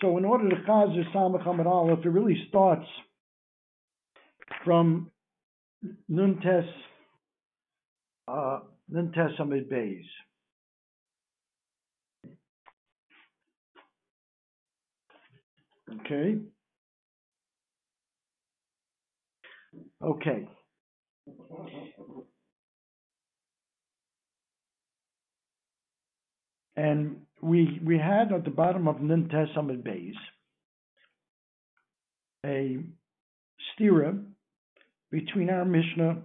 so in order to chazer samach amid aleph, it really starts from nuntes uh, nuntes amid beis. Okay. Okay. And we we had at the bottom of Nintes Amid Bays a stira between our Mishnah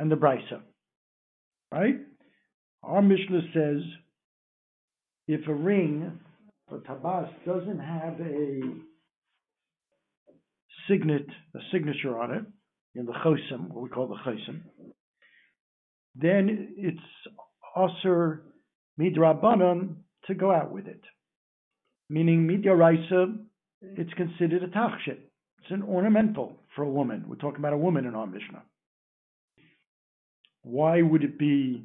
and the Brisa. Right? Our Mishnah says if a ring or tabas doesn't have a signet, a signature on it, in the chosim, what we call the chosim, then it's also midrabanan to go out with it. Meaning midyaraisa, it's considered a tachshit. It's an ornamental for a woman. We're talking about a woman in our Mishnah. Why would it be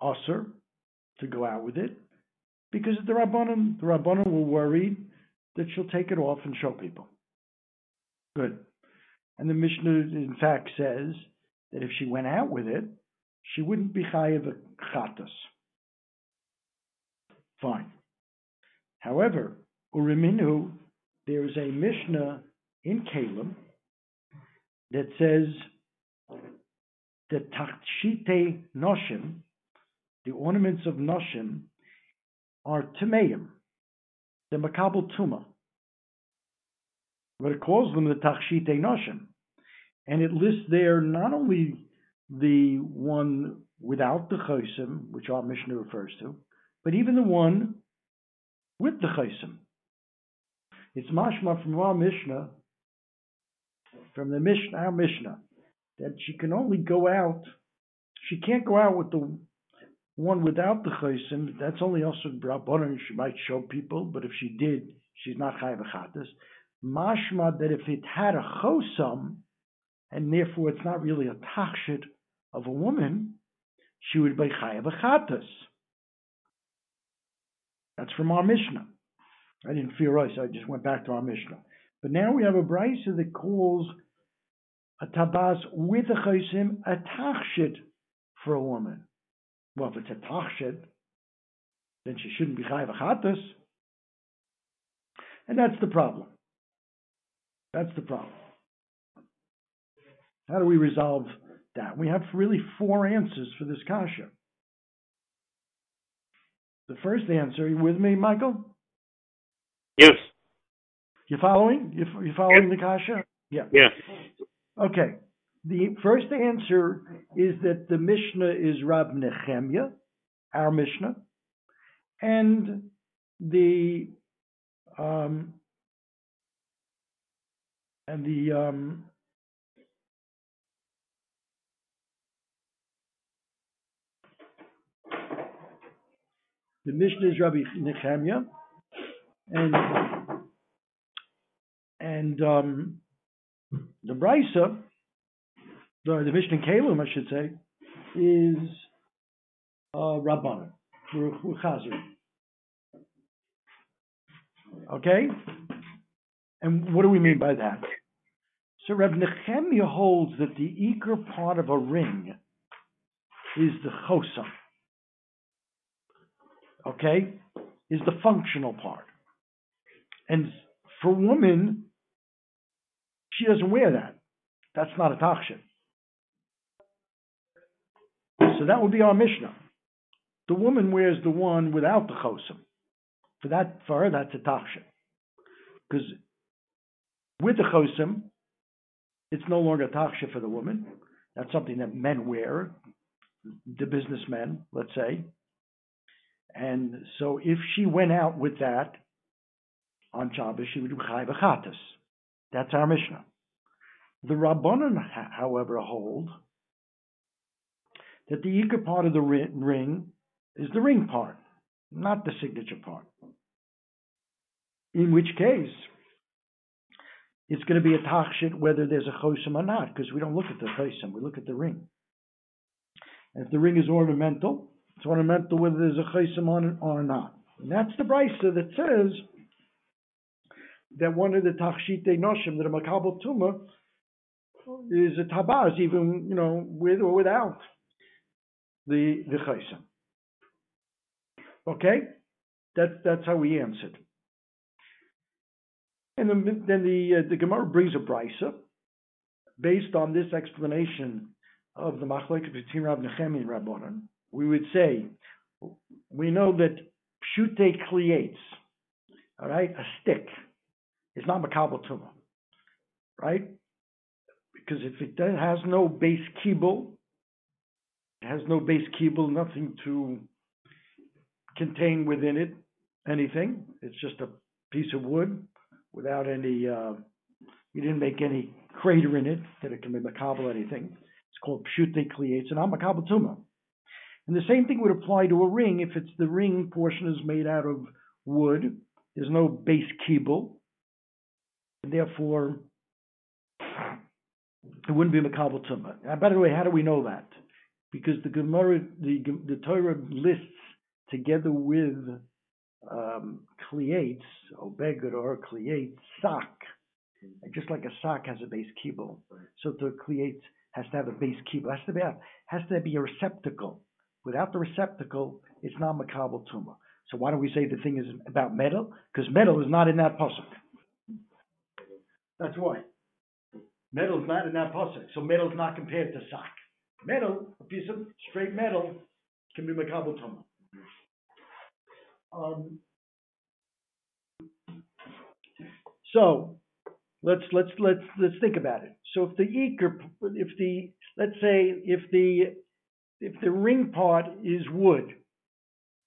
usher to go out with it? Because the rabbanon, the rabbanon were worried that she'll take it off and show people. Good. And the Mishnah, in fact, says that if she went out with it, she wouldn't be chayiv chatas. Fine. However, uriminu, there is a Mishnah in Kalim that says that tachshite noshim, the ornaments of noshim, are tameim, the makabel tuma. But it calls them the tachshite noshim. And it lists there not only the one without the chosim, which our Mishnah refers to, but even the one with the chaysim. It's mashma from our Mishnah, from the Mishnah, our Mishnah, that she can only go out, she can't go out with the one without the chaysim. That's only also Rabbanon, she might show people, but if she did, she's not chayav chatas. Mashma that if it had a chosam, and therefore it's not really a tachshit of a woman, she would be chayav chatas. That's from our Mishnah. I didn't right, so I just went back to our Mishnah. But now we have a brisa that calls a tabas with a chaysim a tachshit for a woman. Well, if it's a tachshit, then she shouldn't be chayv achatas. And that's the problem. That's the problem. How do we resolve that? We have really four answers for this kasha. The first answer, you with me, Michael? Yes. You following? You, you following the kasha? Yeah. Yeah. Okay. The first answer is that the Mishnah is Rab Nechemya, our Mishnah, and the um, and the um, The Mishnah is Rabbi Nechemia, and and um, the Brisa, the, the Mishnah Kalim, I should say, is uh, Rabbanan. Chazer. Okay? And what do we mean by that? So Rabbi Nechemia holds that the eager part of a ring is the chosam okay, is the functional part. And for woman, she doesn't wear that. That's not a takshin. So that would be our Mishnah. The woman wears the one without the chosim. For that, for her, that's a takshin. Because with the chosim, it's no longer a taksha for the woman. That's something that men wear, the businessmen, let's say. And so if she went out with that on Shabbos, she would do Chai B'chatas. That's our Mishnah. The Rabbanon, however, hold that the eager part of the ring is the ring part, not the signature part. In which case, it's going to be a tachshit whether there's a chosim or not, because we don't look at the chosim, we look at the ring. And if the ring is ornamental, it's ornamental whether there's a chaysim on it or not. And that's the brisa that says that one of the tachshite noshim that a makabel tuma is a tabaz, even you know with or without the the chaysim. Okay, that's that's how we answered. And then, then the uh, the Gemara brings a brisa based on this explanation of the machlekes between Rav Nechem and Rabbanan. We would say we know that pshute creates, all right, a stick is not makabel tuma, right? Because if it has no base kibble, it has no base kibble, nothing to contain within it anything. It's just a piece of wood without any. Uh, you didn't make any crater in it that it can be makabel anything. It's called pshute creates, and not makabel tuma. And the same thing would apply to a ring if it's the ring portion is made out of wood. There's no base kibble, and therefore it wouldn't be makabel tumah. Uh, by the way, how do we know that? Because the Gemara, the, the Torah lists together with um, kliates, obegad or kliate, sock. Just like a sock has a base kibble, so the kliate has to have a base kibble. Has to be has to be a receptacle. Without the receptacle, it's not makabel tumah. So why don't we say the thing is about metal? Because metal is not in that pasuk. That's why. Metal is not in that pasuk, so metal is not compared to sock. Metal, a piece of straight metal, can be makabel tumah. Um, so let's let's let's let's think about it. So if the eker, if the let's say if the if the ring part is wood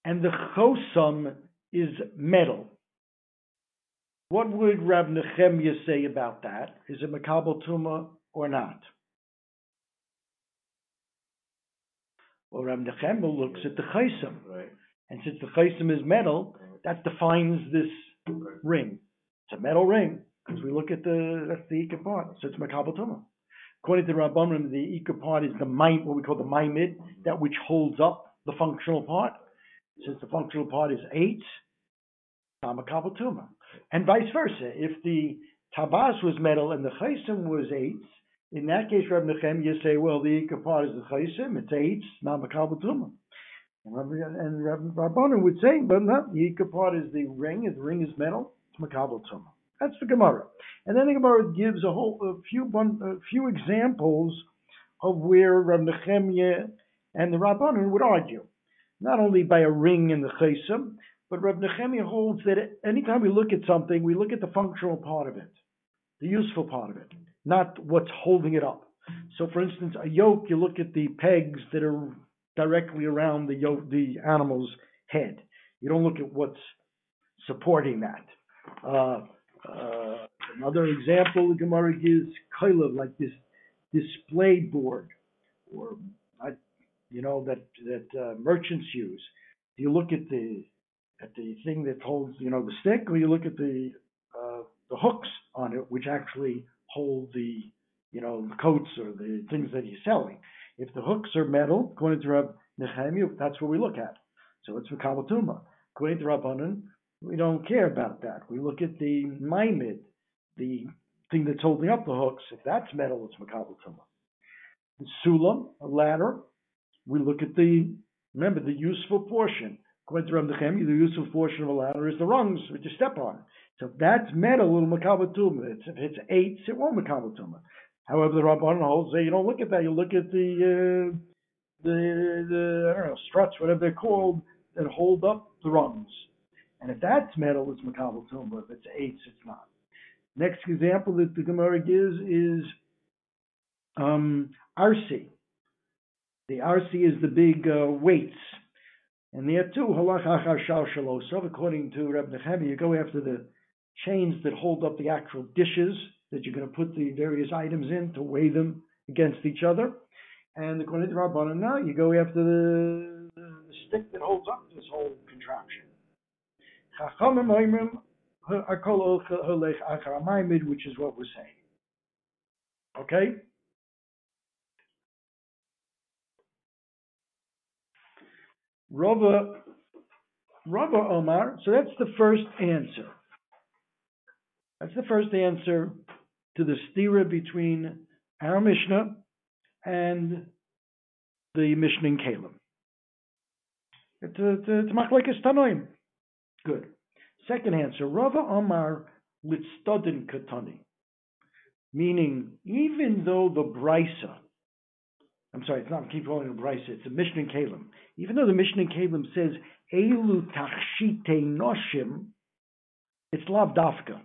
and the chosam is metal, what would Rav Nechemya say about that? Is it makabel tuma or not? Well, Rav Nechemya looks at the chaysim, right. and since the chaysim is metal, that defines this ring. It's a metal ring because we look at the that's the ikar part, so it's makabel tuma. According to the Rabbanim, the ikar part is the maim, what we call the maimid, that which holds up the functional part. Since the functional part is eight, tuma. And vice versa. If the tabas was metal and the chaysim was eight, in that case, Reb Nechem, you say, well, the ikar part is the chaysim, it's eights, not makabel tuma. And Reb Rabbanon would say, but no, the ikar part is the ring, if the ring is metal, it's makabel tuma. That's the Gemara. And then the Gemara gives a whole a few a few examples of where Reb Nechemya and the Rabbanon would argue. Not only by a ring in the chaysim, but Reb Nechemia holds that anytime we look at something, we look at the functional part of it, the useful part of it, not what's holding it up. So, for instance, a yoke, you look at the pegs that are directly around the yoke, the animal's head. You don't look at what's supporting that. Uh, uh, another example the Gemara gives koilev, like this display board, or you know that that uh, merchants use. You look at the at the thing that holds, you know, the stick, or you look at the uh, the hooks on it, which actually hold the, you know, the coats or the things that he's selling. If the hooks are metal, according to Rab Nehemiah, that's what we look at. So it's for Kabatuma. According to Rabbanan, we don't care about that. We look at the maimid, the thing that's holding up the hooks. If that's metal, it's Makabatuma. Sulam, a ladder, we look at the, remember, the useful portion. The useful portion of a ladder is the rungs which you step on. So if that's metal, it'll makabatuma. If it's eights, it won't makabatuma. However, the Rabban holds say you don't look at that. You look at the uh, the the I don't know struts, whatever they're called, that hold up the rungs. And if that's metal, it's makabatuma. If it's eights, it's not. Next example that the Gemara gives is um, arsi. The arsi is the big uh, weights and there too, halach achar shal according to Reb Nechemi, you go after the chains that hold up the actual dishes that you're going to put the various items in to weigh them against each other. And according to Rabbanan, now you go after the, the, stick that holds up this whole contraption. Which is what we're saying. Okay? Rava, Rava Omar, so that's the first answer. That's the first answer to the stira between our Mishnah and the Mishnah in Kalim. It's it's it's machlekes tanoim. Good. Second answer, Rava Amar litstodin katani. Meaning, even though the brisa, I'm sorry, it's not keep calling it brisa, it's a Mishnah Kalim. Even though the Mishnah Kalim says elu tachshite noshim, it's lav dafka.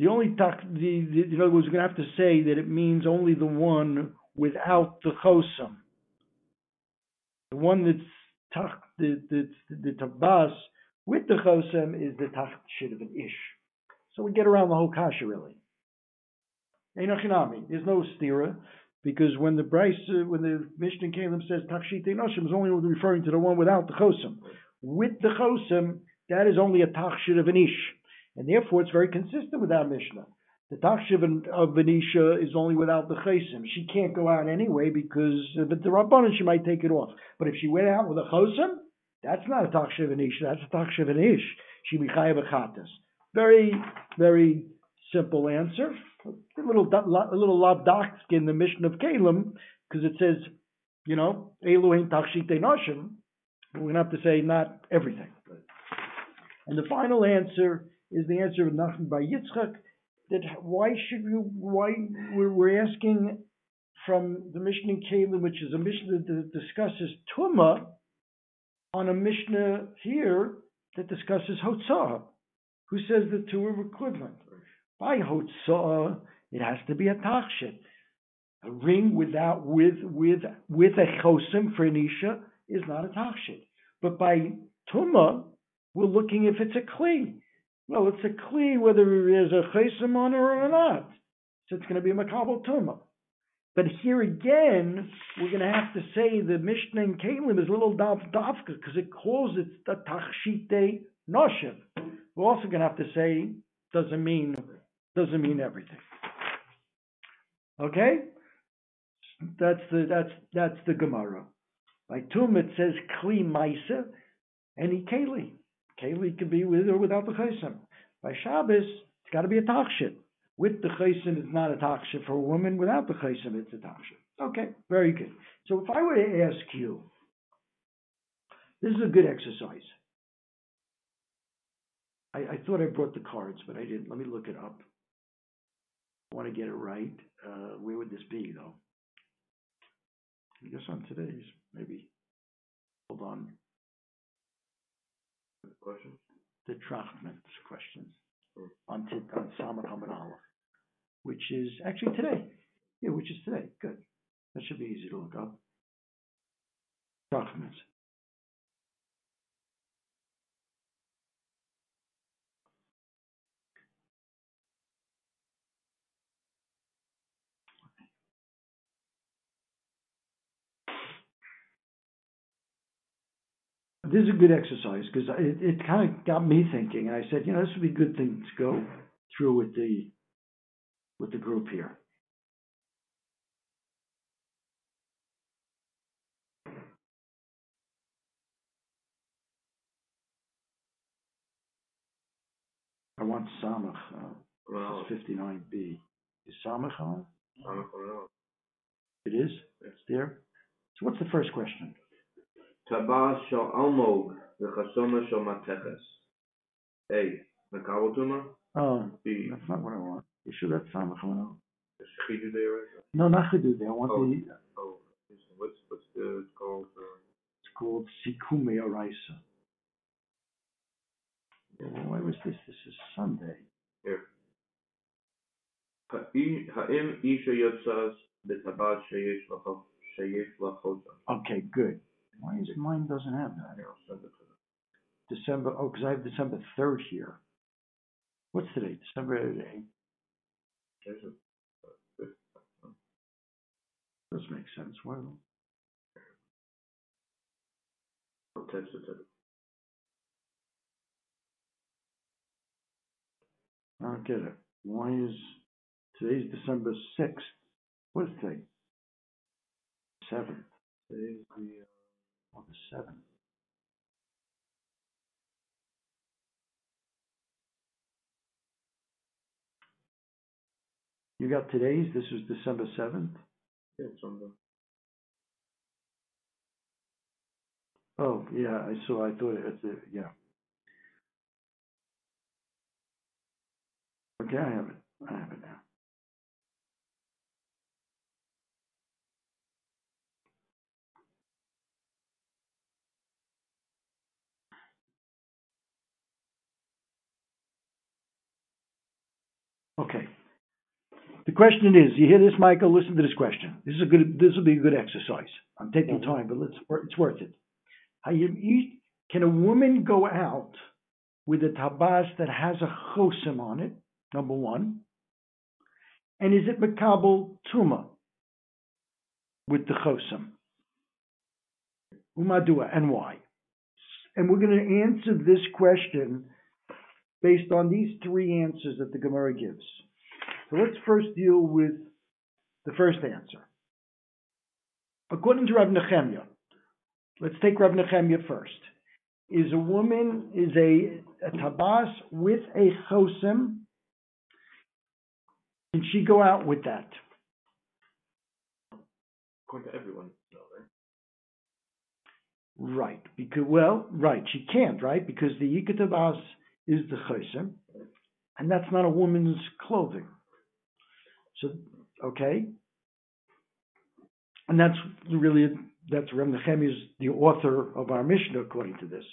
The only tak, the, the, in other words, we're going to have to say that it means only the one without the chosam. The one that's the, the, the, tabas with the chosam is the tachshit of an ish. So we get around the whole kasha really. There's no stira because when the Brisa, uh, when the Mishnah Kalim says tachshit enoshim is only referring to the one without the chosam. With the chosam, that is only a tachshit of an ish. And therefore, it's very consistent with our Mishnah. The takshiv of Venetia is only without the chesim. She can't go out anyway because, uh, but the rabbanon she might take it off. But if she went out with a chosim, that's not a takshiv Venetia. That's a takshiv Venish. She be chayav Very, very simple answer. A little, a little labdak in the Mishnah of Kalim because it says, you know, Elohim takshite noshim. We're going to have to say not everything. And the final answer is the answer of Nachman bar Yitzchak that why should we, why we're, we're asking from the Mishnah in Kalim, which is a Mishnah that discusses Tuma, on a Mishnah here that discusses Hotzah, who says the two are equivalent. By Hotzah, it has to be a Tachshit. A ring without with with with a chosim for Anisha is not a tachshit. But by tuma, we're looking if it's a kli. Well, it's a kli whether there's a chesim on or not. So it's going to be a makabel tuma. But here again, we're going to have to say the Mishnah in Kalim is a little dafka because it calls it the tachshite noshev. We're also going to have to say doesn't mean doesn't mean everything. Okay, that's the that's that's the Gemara. By Tum it says kli maisa, any keli. Keli could be with or without the chaysim. By Shabbos, it's got to be a tachshit. With the chaysim, it's not a tachshit. For a woman, without the chaysim, it's a tachshit. Okay, very good. So if I were to ask you, this is a good exercise. I, I thought I brought the cards, but I didn't. Let me look it up. I want to get it right. Uh, where would this be, though? I guess on today's, maybe. Hold on questions? The Trachman's questions hmm. on, t- on Samach Aleph, which is actually today. Yeah, which is today. Good. That should be easy to look up. Trachman's. This is a good exercise because it, it kind of got me thinking. And I said, you know, this would be a good thing to go through with the with the group here. I want Samach. Uh, well, 59b. Is Samach on? Samach It is? It's there? So what's the first question? Tabas shel almog v'chasoma shel mateches. A. Makabel tuma. Oh, B. That's not what I want. You sure that's not what I want? Is chidu? No, not chidu. I want oh. the. Oh, what's what's the it's called? Uh, it's called sikume araisa. Why was this? This is Sunday. Here. Ha'im isha yotzas b'tabas sheyesh lachota. Okay, good. Why is mine doesn't have that? December, oh, because I have December 3rd here. What's today? December 8th? Does make sense. Why? I'll text it to I don't get it. Why is today's December 6th? What is today? 7th. Today's the uh, seven You got today's. This is December seventh. Yeah, it's on the. Oh yeah, I saw. I thought it's a, yeah. Okay, I have it. I have it now. Okay. The question is, you hear this, Michael? Listen to this question. This is a good, this will be a good exercise. I'm taking Mhm. time, but let's, it's worth it. How you, you, can a woman go out with a tabas that has a chosim on it? Number one. And is it makabel tuma with the chosim? Umadua, and why? And we're going to answer this question based on these three answers that the Gemara gives. So let's first deal with the first answer. According to Rav Nechemia, let's take Rav Nechemia first. Is a woman, is a, a tabas with a chosim, can she go out with that? According to everyone, no, right? Right, because, well, right, she can't, right? Because the yikatabas is the chosim, and that's not a woman's clothing. So, okay? And that's really, that's Reb Nechem is the author of our Mishnah according to this.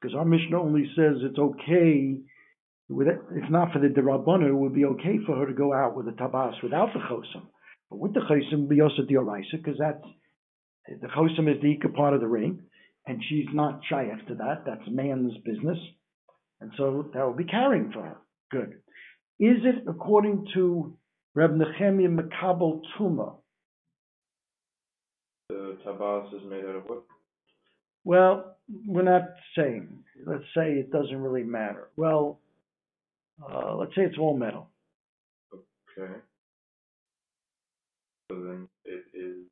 Because our Mishnah only says it's okay, with it, if not for the Derabana, it would be okay for her to go out with a tabas without the chosim. But with the chosim, be also dioraisa, because that's, the chosim is the ika part of the ring, and she's not shy after that, that's man's business. And so that will be carrying for her. Good. Is it according to Reb Nechemia Makabel Tuma? The tabas is made out of what? Well, we're not saying. Let's say it doesn't really matter. Well, uh, let's say it's all metal. Okay. So then it is.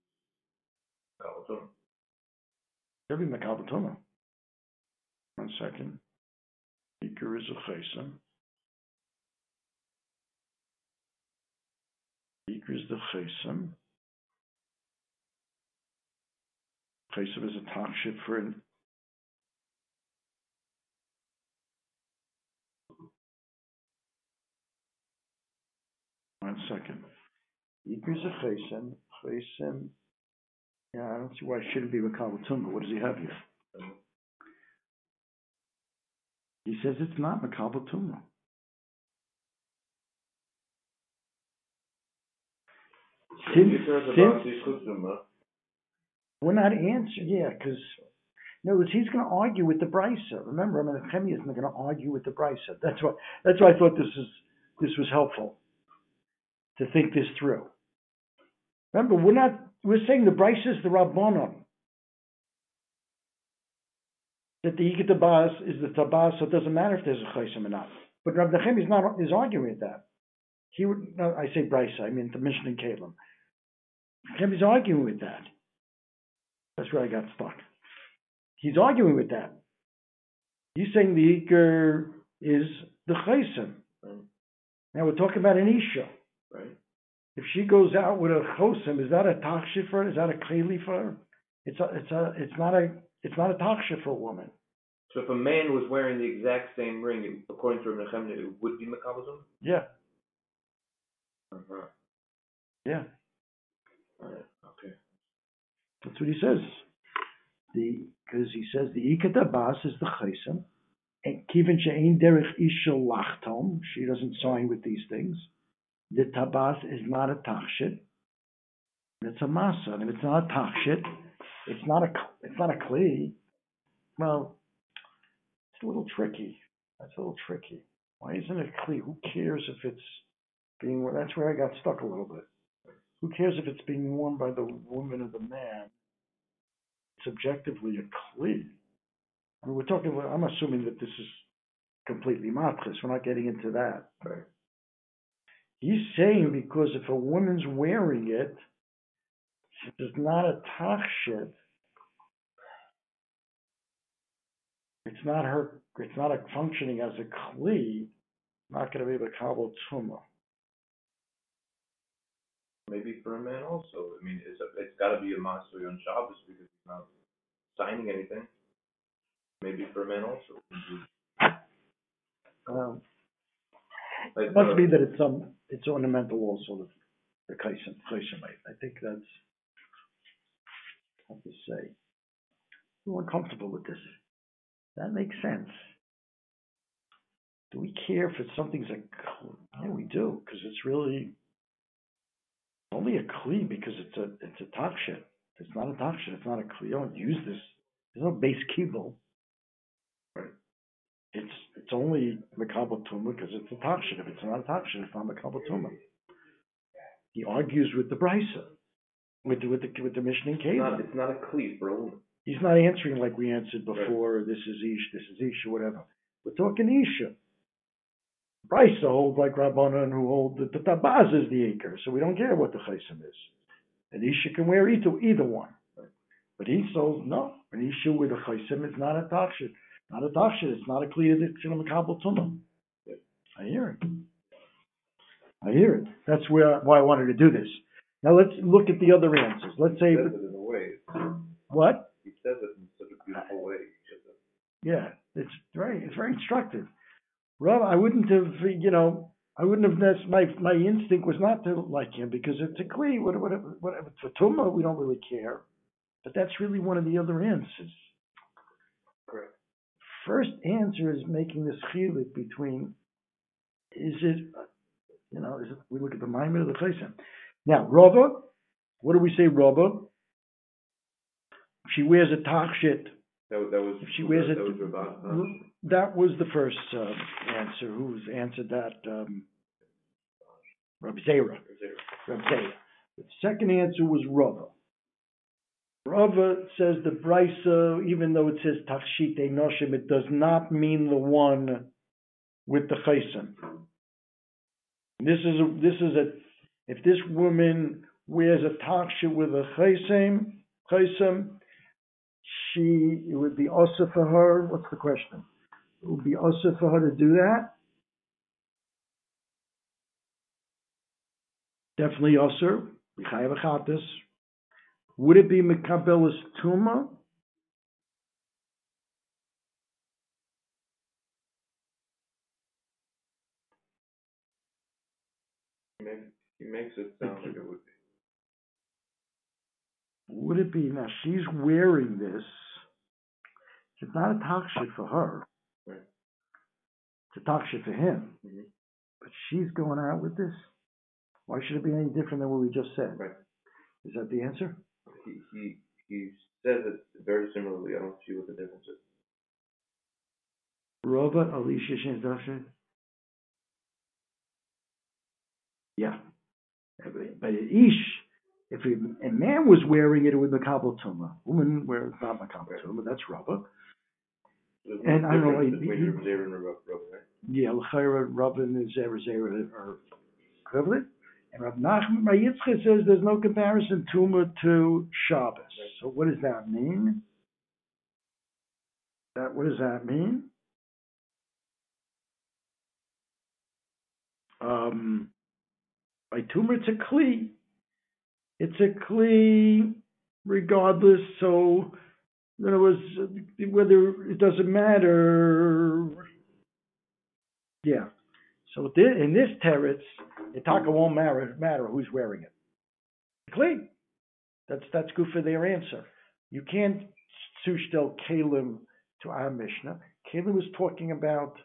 Kalatum. It'll be Makabel Tuma. One second. Speaker is a chesem. Speaker is the chesem. Chesem is a takshit for an One second. Speaker is a chesem. Chesem. Yeah, I don't see why it shouldn't be Makabel Tuma. What does he have here? He says it's not Makabel Tuma. Since, If there's a since we're not answering, yeah, because in other words, he's going to argue with the Brisa. Remember, I mean, Chemi is not going to argue with the Brisa. That's why. That's why I thought this is this was helpful to think this through. Remember, we're not. We're saying the Brisa is the Rabbanon. That the Yikit Tabas is the Tabas, so it doesn't matter if there's a Chaysim or not. But Rabbi Nechem is not is arguing with that. He would. No, I say Brisa. I mean the Mishnah and Kalim. Nechem is arguing with that. That's where I got stuck. He's arguing with that. He's saying the Iker is the Chaysim. right? Now we're talking about an Isha. Right? If she goes out with a chosim, is that a takshif for her? Is that a keli for her? It's a, it's a, it's not a, it's not a takshif for a woman. So if a man was wearing the exact same ring, it, according to Rabbi Nechemia, it would be Makabatum? Yeah, Uh-huh. yeah, okay. that's what he says. The because he says the ikat abbas is the chosim, and kiven she'ein derech isha lachtom, she doesn't sign with these things. The tabas is not a takshit. It's a masa, and if it's not a takshit, it's not a, it's not a kli. Well, it's a little tricky. That's a little tricky. Why isn't it kli? Who cares if it's being worn? That's where I got stuck a little bit. Who cares if it's being worn by the woman or the man? It's objectively a kli. I mean, we're talking. about- I'm assuming that this is completely matris. We're not getting into that. Right. He's saying because if a woman's wearing it, it's not a tachshit. It's not her. It's not a functioning as a kli. Not going to be a kabel tuma. Maybe for a man also. I mean, it's, a- it's gotta be a master on Shabbos because he's not signing anything. Maybe for a man also. Um, Like, It must uh, be that it's some, it's ornamental also, the, the Kaisen, Kaisenite. I think that's, how to say, I'm uncomfortable with this. That makes sense. Do we care if something's a, yeah, we do, because it's really only a kli because it's a, it's a takshet. It's not a takshet, it's not a kli, you don't use this, there's no base kibble. Right. It's, it's only Makabal Tuma because it's a takshet. If it's not a takshet, it's not Makabal Tuma. He argues with the Brisa, with the, with the, with the Mishnah in It's not, it's not a cleat for a woman. He's not answering like we answered before, this is Ish, this is Ish, or whatever. We're talking Isha. Brisa holds like Rabbanan who hold that the Tabaz is the acre, so we don't care what the Chaysim is. And Isha can wear either, either one. But he says, no, an Isha with a Chaysim is not a Tachshit. Not a Tachshit, it's not a Kliya that's in a Makabal Tumah. I hear it. I hear it. That's where, why I wanted to do this. Now let's look at the other answers. Let's He say, says it in a way. what? He says it in such a beautiful way. It's just a- Yeah, it's very, it's very instructive. Rob, I wouldn't have, you know, I wouldn't have, nec- my, my instinct was not to like him because it's a Kli, whatever, whatever, whatever. For Tumah, we don't really care. But that's really one of the other answers. Correct. First answer is making this chilik between, is it, you know, is it, we look at the Maimon of the Chaysim. Now, Rava, what do we say, Rava? She wears a tachshit. That, was- that was. She wears that, it- That was Rabat, huh? That was the first um, answer. Who's answered that? Um, Rabbi Zera. The second answer was Rava. Rava says the Brisa, even though it says Tachshite Noshim, it does not mean the one with the Chaysim. This is a, this is a, if this woman wears a Tachshit with a Chaysim, Chaysim, she, it would be also for her, what's the question? It would be also for her to do that? Definitely also. Would it be Mekabelis Tuma? He makes, it sound like it would be. Would it be, now she's wearing this, it's not a takshit for her. Right. It's a takshit for him. Mhm. But she's going out with this? Why should it be any different than what we just said? Right. Is that the answer? He, he, he says it very similarly. I don't see what the difference is. Robert Alicia Shinzashin? Yeah. But Ish, if a, a man was wearing it, it would be Makabal Tuma. Woman wears not Makabal Tuma, that's. There's And I don't know, difference he- between he- Reb Zera and Reb Reb, right? Yeah, L'chaira, Rabba and Zera Zera are equivalent. And Rav Nachman Yitzchak says there's no comparison Tuma to Shabbos. So what does that mean? That, what does that mean? Um, by Tuma, it's a Kli. It's a Kli regardless, so in other words, whether it doesn't matter. Yeah. So in this teretz, Itaka won't matter, matter who's wearing it. Clean. That's that's good for their answer. You can't sushtel kalim to our Mishnah. Kalim was talking about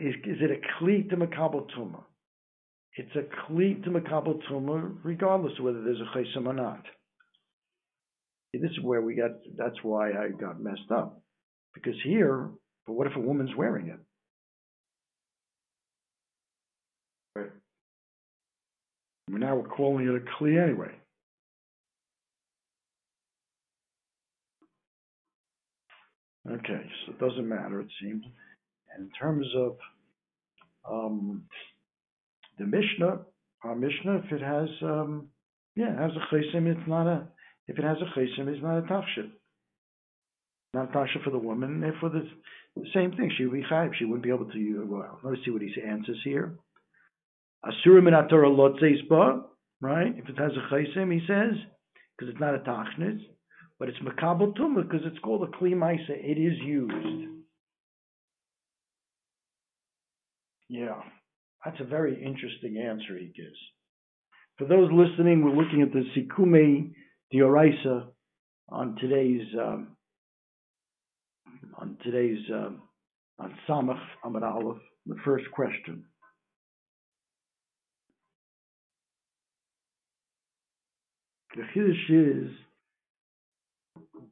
is, is it a kli to makabel tuma? It's a kli to makabel tuma, regardless of whether there's a chesam or not. This is where we got. That's why I got messed up. Because here, but what if a woman's wearing it? Right. Now we're calling it a kli anyway. Okay, so it doesn't matter, it seems. And in terms of um, the Mishnah, our Mishnah, if it has, um, yeah, it has a chesim, it's not a, if it has a chesim, it's not a tafshit. Not a tafshit for the woman, and for the, the same thing, she would be chayiv, she wouldn't be able to, well, let's see what he answers here. Asurim in Torah right? If it has a chaysim, he says, because it's not a tachnis, but it's makabel tumah because it's called a kli. It is used. Yeah, that's a very interesting answer he gives. For those listening, we're looking at the Sikume Dioraisa on today's um, on today's um, on Samach Amad Aleph, the first question. The Chiddush is,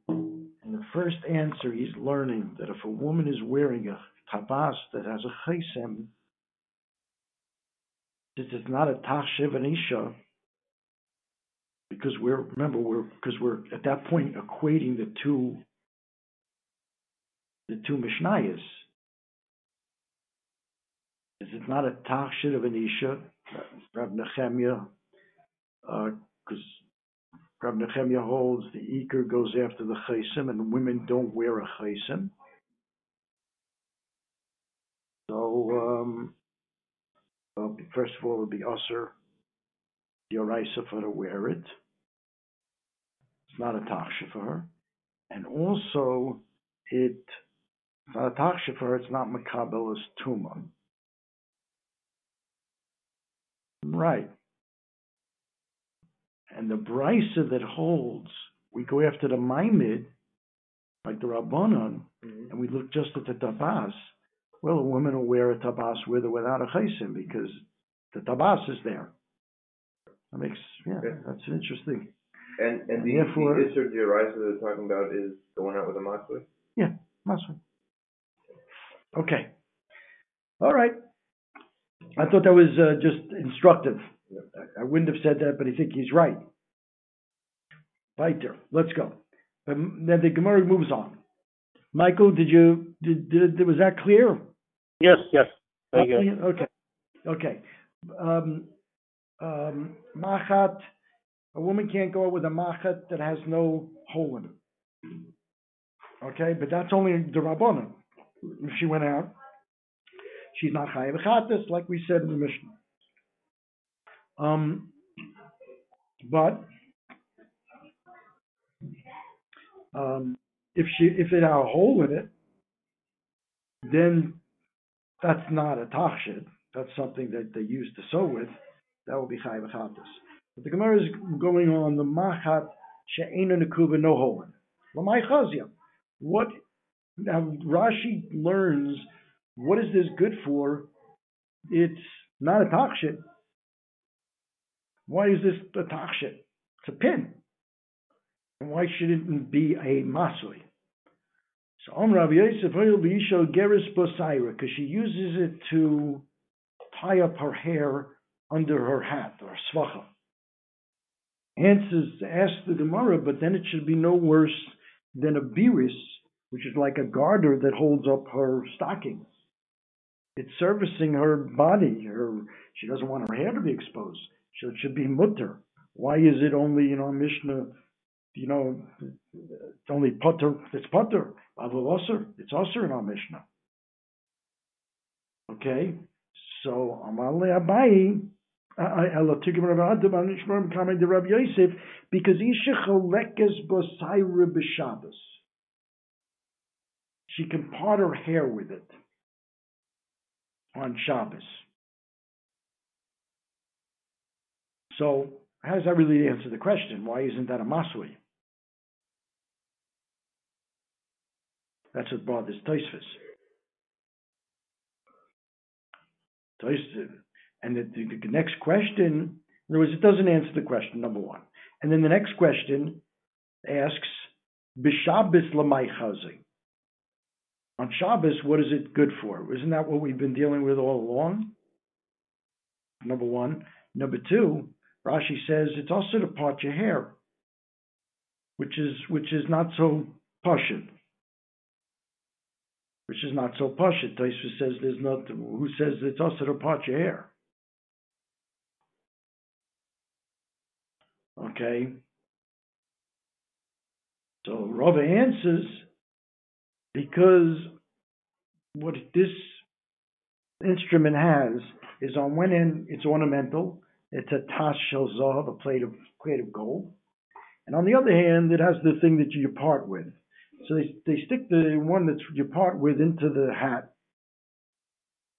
in the first answer, he's learning that if a woman is wearing a tabas that has a chaysem, since is not a tachshiv and isha, because we're remember we're because we're at that point equating the two the two mishnayos. Is it not a tachshir of? Rab Nechemia, because uh, Rab Nechemia holds the eker goes after the chaysim, and women don't wear a chaysim. So, um, well, first of all, it would be usher, Yoraisa for to wear it. It's not a taksha for her. And also, it, it's not a taksha for her, it's not makabelas tuma. Right. And the brisa that holds, we go after the maimid, like the Rabbanon, mm-hmm. and we look just at the tabas. Well, a woman will wear a tabas with or without a chaysim because the tabas is there. That makes yeah, yeah. that's interesting. And and the, Therefore, the Isser Dioraisa that they're talking about is going out with a masui? Yeah, masui. Okay. All right. I thought that was uh, just instructive. I wouldn't have said that, but I think he's right. Weiter. Let's go. Um, then the Gemara moves on. Michael, did you did, did was that clear? Yes, yes. You. Okay. Okay. Um, um, machat a woman can't go out with a machat that has no hole in it. Okay, but that's only the rabbanon. If she went out, she's not chayav chatas, like we said in the Mishnah. Um, but um, if she if it had a hole in it, then that's not a tachshid. That's something that they use to sew with. That will be chatas. But the Gemara is going on the machat she'ena nekuva no holin. Chazia. What now Rashi learns what is this good for? It's not a takshit. Why is this a takshit? It's a pin. And why shouldn't it be a masui? So Om Rav Yosef Geris Bosaira, because she uses it to tie up her hair under her hat or svacha answers ask the Gemara, but then it should be no worse than a biris, which is like a garter that holds up her stockings. It's servicing her body. Her she doesn't want her hair to be exposed, so it should be mutter. Why is it only in our Mishnah? You know, it's only putter. It's putter. Avul It's usher in our Mishnah. Okay, so Amale Abayi because. She can part her hair with it on Shabbos. So, how does that really answer the question? Why isn't that a masui? That's what bothers Tosfos. And the, the, the next question, in other words, it doesn't answer the question, number one. And then the next question asks, B'Shabbos l'may chazi. On Shabbos, what is it good for? Isn't that what we've been dealing with all along? Number one. Number two, Rashi says it's also to part your hair, which is which is not so pashut. Which is not so pashut. Taisva says there's not who says it's also to part your hair. Okay. So Rava answers because what this instrument has is on one end, it's ornamental. It's a tash shel zahav, a plate of plate of gold. And on the other hand, it has the thing that you part with. So they, they stick the one that you part with into the hat.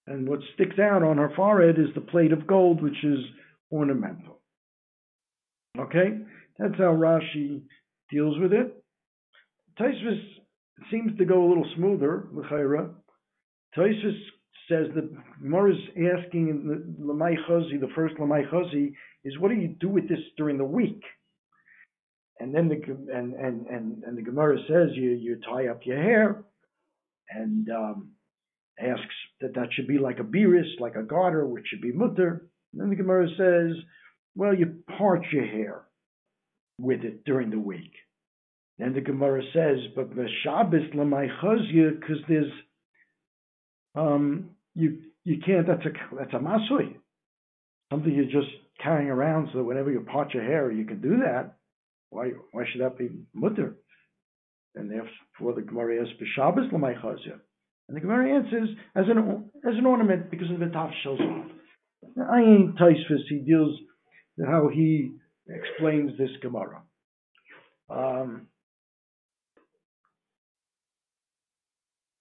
And what sticks out on her forehead is the plate of gold, which is ornamental. Okay? That's how Rashi deals with it. Taisvis seems to go a little smoother, L'chaira. Taisvis says that Gemara is asking the Lamai Chazi, the first Lamai Chazi, is what do you do with this during the week? And then the and and and, and the Gemara says you you tie up your hair, and um, asks that that should be like a biris, like a garter, which should be mutter. And then the Gemara says, well, you part your hair with it during the week. Then the Gemara says, but the Shabbos lamay chazya, because there's um you you can't. That's a that's a masui, something you're just carrying around. So that whenever you part your hair, you can do that. Why why should that be mutter? And therefore the Gemara asks b'Shabbos lamay chazya. And the Gemara answers as an as an ornament because of the shows off. I ain't Taisvis. He deals how he explains this Gemara. Um,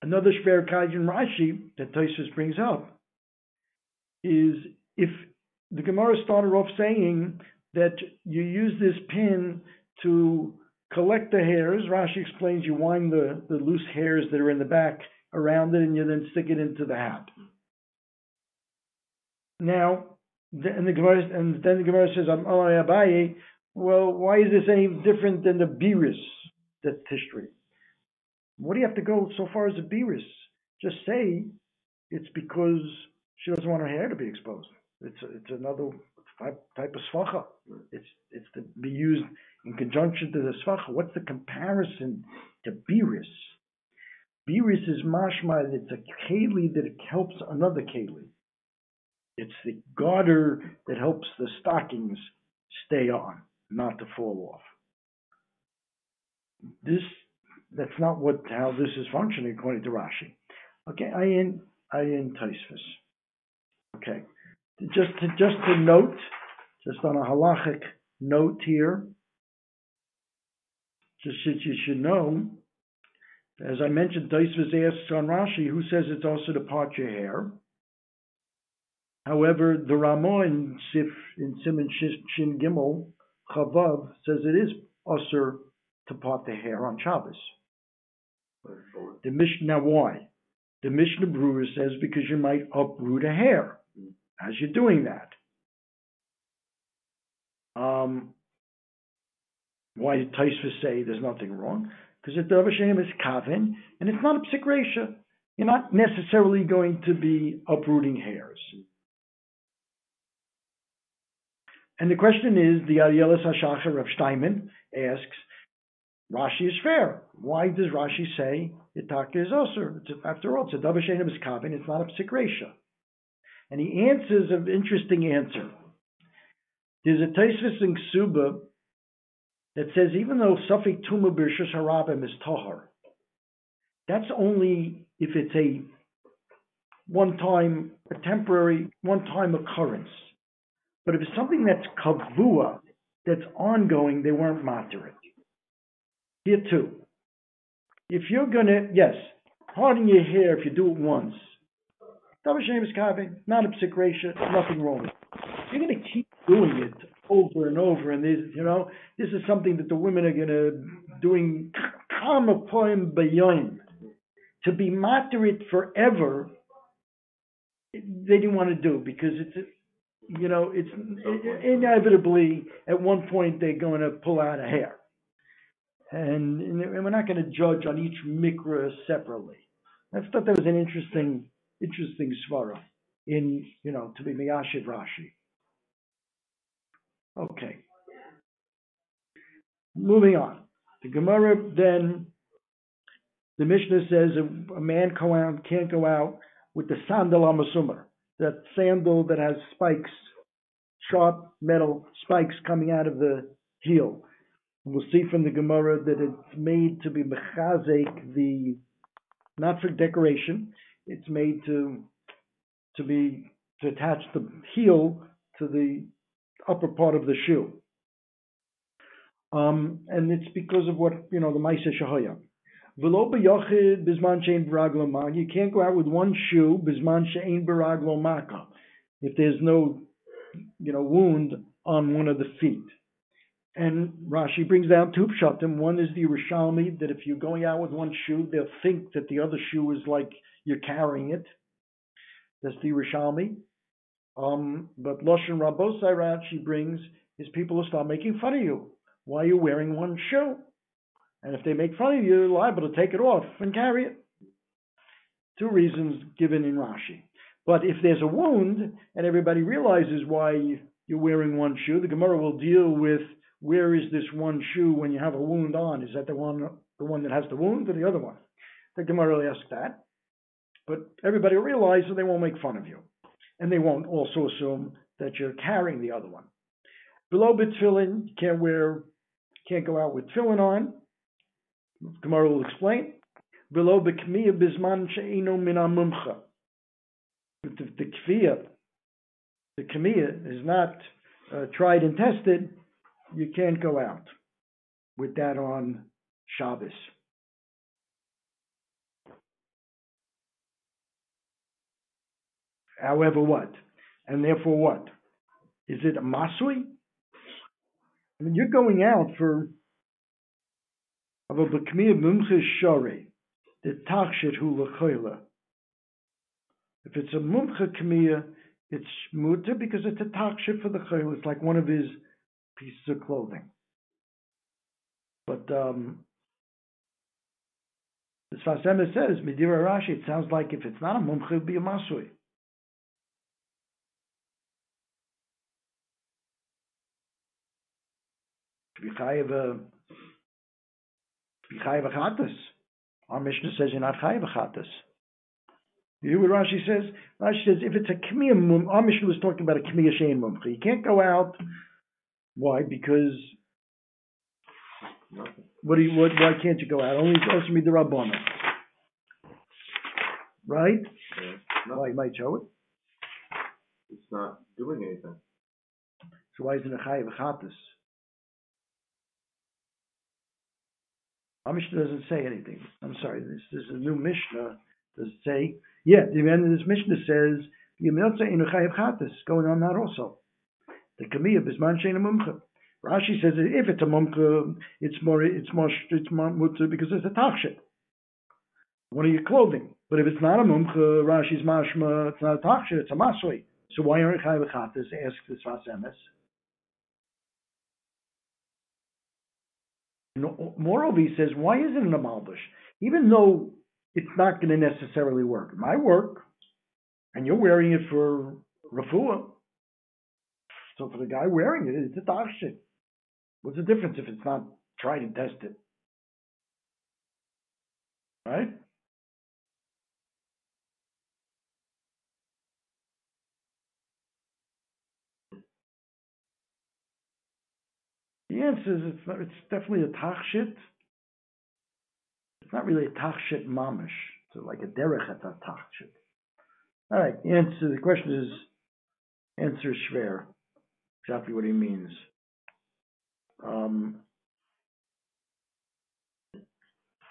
another Shver Kajan Rashi that Taisvis brings up is if the Gemara started off saying that you use this pin to collect the hairs, Rashi explains you wind the, the loose hairs that are in the back around it and you then stick it into the hat. Now, and the Gemara, and then the Gemara says, Abaye, well, why is this any different than the biris, the Tishrei? What do you have to go so far as a biris? Just say it's because she doesn't want her hair to be exposed. It's it's another type, type of svacha. It's it's to be used in conjunction to the svacha. What's the comparison to biris? Biris is mashma. It's a keli that helps another keli. It's the garter that helps the stockings stay on, not to fall off. This that's not what how this is functioning according to Rashi. Okay, I in I in. Okay, just to just to note, just on a halachic note here, just that you should know, as I mentioned, Taisvis asks on Rashi, who says it's also to part your hair. However, the Ramah in Sif in Simon Shin Gimel Chavav says it is usher to part the hair on Shabbos. The Mishnah why? The Mishnah Berurah says because you might uproot a hair as you're doing that. Um, why did Taisva say there's nothing wrong? Because the Hashem is kavin, and it's not a psik You're not necessarily going to be uprooting hairs. And the question is, the Ayeles Hashachar of Steinman asks, Rashi is fair. Why does Rashi say Itaka is Osir? After all, it's a Dabashenim is Kavin, it's not a Psikresha. And he answers an interesting answer. There's a Taisvis in Ksuba that says even though Safik Tuma Birshus Harabim is Tahar, that's only if it's a one time, a temporary, one time occurrence. But if it's something that's kavua, that's ongoing, they weren't moderate. Here too. If you're gonna, yes, parting your hair if you do it once. Not a psikresha, nothing wrong. If you're gonna keep doing it over and over, and this, you know, this is something that the women are gonna doing kama poem bayoim. To be moderate forever, they didn't want to do because it's you know, it's inevitably at one point they're going to pull out a hair. And, and we're not going to judge on each mikra separately. I thought that was an interesting, interesting svara in, you know, to be Miyashiv Rashi. Okay. Moving on. The Gemara then, the Mishnah says a, a man can't go out with the sandal amasumar that sandal that has spikes, sharp metal spikes coming out of the heel. We'll see from the Gemara that it's made to be mechazek, the not for decoration. It's made to to be to attach the heel to the upper part of the shoe. Um, and it's because of what you know the Maisa Shahaya. You can't go out with one shoe bisman shein baraglo if there's no you know wound on one of the feet. And Rashi brings down two pshatim. One is the Yerushalmi that if you're going out with one shoe, they'll think that the other shoe is like you're carrying it. That's the Yerushalmi. Um, but Loshen Rabosai Rashi brings is people will start making fun of you. Why are you wearing one shoe? And if they make fun of you, you're liable to take it off and carry it. Two reasons given in Rashi. But if there's a wound and everybody realizes why you're wearing one shoe, the Gemara will deal with where is this one shoe when you have a wound on? Is that the one the one that has the wound or the other one? The Gemara will ask that. But everybody will realize that they won't make fun of you. And they won't also assume that you're carrying the other one. Below tefillin, you can't wear, can't go out with tefillin on. Gemara will explain. Below b'kmiya bisman she'ino min mumcha. The, the the kmiya is not uh, tried and tested. You can't go out with that on Shabbos. However, what? And therefore, what? Is it a masui? I mean, you're going out for of a mumche shari, the hu. If it's a mumche kmiya, it's muta because it's a tachshit for the choyle. It's like one of his pieces of clothing. But um, the Sfas Emes says, Medira Rashi, it sounds like if it's not a mumche, it would be a masui. To be chayiv to be chayiv a chatas. Our Mishnah says you're not chayiv a chatas. You hear what Rashi says? Rashi says if it's a kmiya mum, our Mishnah was talking about a kmiya shein mumcha. You can't go out. Why? Because what do you? What, why can't you go out? Only also me the rabbana. Right? No, Why you might show it. it's not doing anything. So why isn't it chayiv a chatas? Our Mishnah doesn't say anything. I'm sorry. This, this is a new Mishnah. Does it say? Yeah, the end of this Mishnah says going on that also. The kamiya bisman shein a mumcha. Rashi says that if it's a mumcha, it's more it's more it's more mutter because it's a tachshit. One of your clothing. But if it's not a mumcha, Rashi's mashma, it's not a tachshit, it's a masui. So why aren't chayiv chatas? Ask the Sfas moreover, he says, why isn't it a malbush? Even though it's not going to necessarily work. Might work, and you're wearing it for refuah. So for the guy wearing it, it's a tachshit. What's the difference if it's not tried and tested? Right? The answer is it's, not, it's definitely a tachshit. It's not really a tachshit mamish. So like a derech at a tachshit. All right. The answer. The question is answer schwer. Exactly what he means. Um,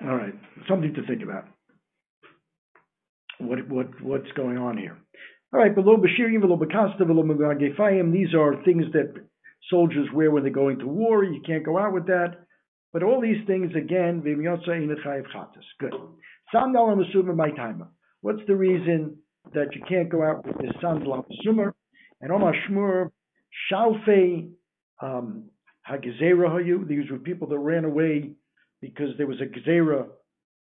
all right. Something to think about. What what what's going on here? All right. Below bashirim, below bakasta, below. These are things that soldiers wear when they're going to war. You can't go out with that. But all these things, again, good. What's the reason that you can't go out with this sandal sumer? And Omar Shmur, Shalfe, um, Hagezera these were people that ran away because there was a gezerah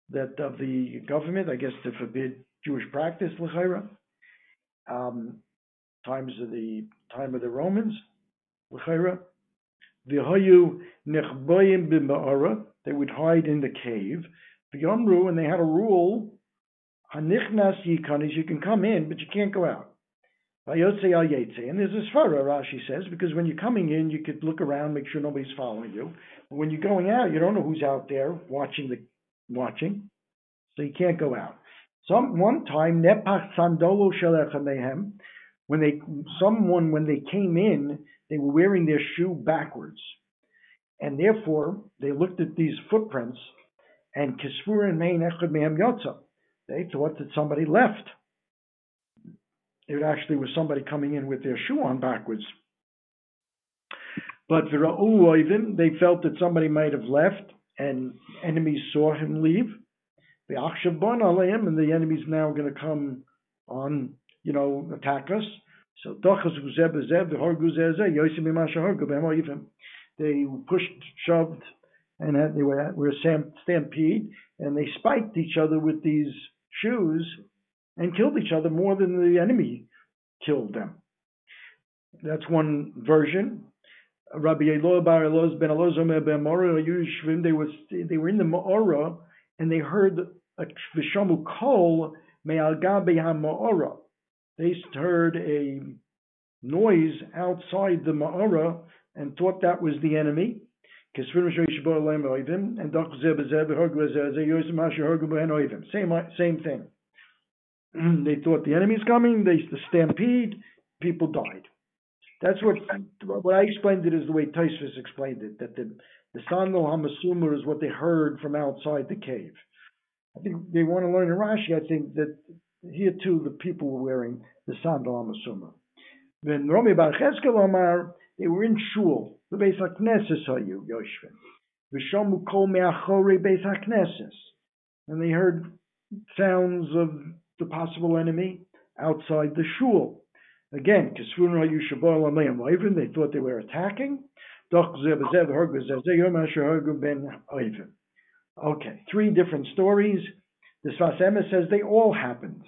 that of the government, I guess, to forbid Jewish practice, l'chayra. Um, times of the time of the Romans, l'chayra. V'hayu nechboyim b'ma'ara, they would hide in the cave. V'yomru, and they had a rule, hanichnas yikanis, you can come in, but you can't go out. Vayotze al and there's a svara, Rashi says, because when you're coming in, you could look around, make sure nobody's following you. But when you're going out, you don't know who's out there watching the watching, so you can't go out. Some one time nepach sandolo when they someone when they came in, they were wearing their shoe backwards, and therefore they looked at these footprints and kisfurin mein echad mehem yotza. They thought that somebody left. It actually was somebody coming in with their shoe on backwards. But oivim, they felt that somebody might have left, and enemies saw him leave. The bon alayim, and the enemy's now going to come on, you know, attack us. So dochas guzeb zeb the hor guzeze yosim imasha hor oivim. They pushed, shoved, and had, they were were stampede, and they spiked each other with these shoes and killed each other more than the enemy killed them. That's one version. Rabbi Eloi Bar Eloz Ben Eloz Ben Mora Yushvim, they was they were in the Maora and they heard a Vishamu Kol Me'al Gabe HaMaora. They heard a noise outside the Maora and thought that was the enemy. And same same thing. they thought the enemy's coming. They the stampede. People died. That's what what I explained it is the way Taisvis explained it. That the the sandal hamasuma is what they heard from outside the cave. I think they want to learn in Rashi. I think that here too the people were wearing the sandal hamasuma. When Romi Bar Cheskel Omar, they were in shul. The Beis Hakneses hayu Yoshvin. V'shomu kol me'achori Beis Hakneses, and they heard sounds of the possible enemy outside the shul. Again, they thought they were attacking. Okay, three different stories. The Sfas says they all happened,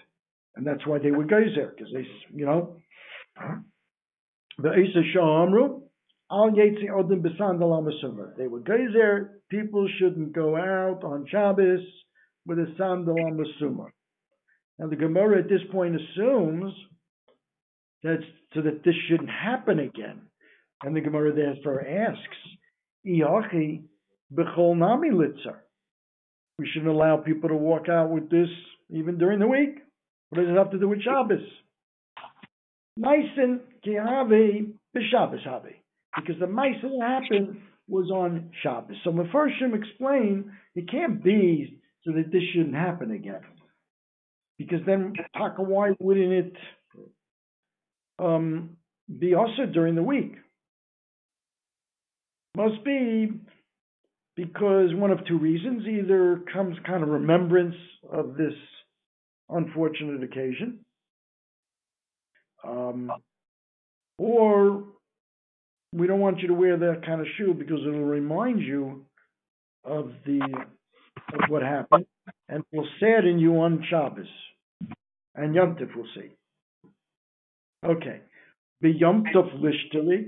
and that's why they were geyser because they, you know. They were geyser. People shouldn't go out on Shabbos with a sandal on the Now the Gemara at this point assumes that's so that this shouldn't happen again. And the Gemara therefore asks, Iachi b'chol nami litzer. We shouldn't allow people to walk out with this even during the week. What does it have to do with Shabbos? Maisen kihavi b'Shabbos havi. Because the that happened was on Shabbos. So Mefarshim explain it can't be so that this shouldn't happen again. Because then, Taka, why wouldn't it um, be also during the week? Must be because one of two reasons either comes kind of remembrance of this unfortunate occasion, um, or we don't want you to wear that kind of shoe because it'll remind you of the of what happened and will sadden you on Shabbos and Yom Tov. We'll see. Okay. B'Yom Tov lishtali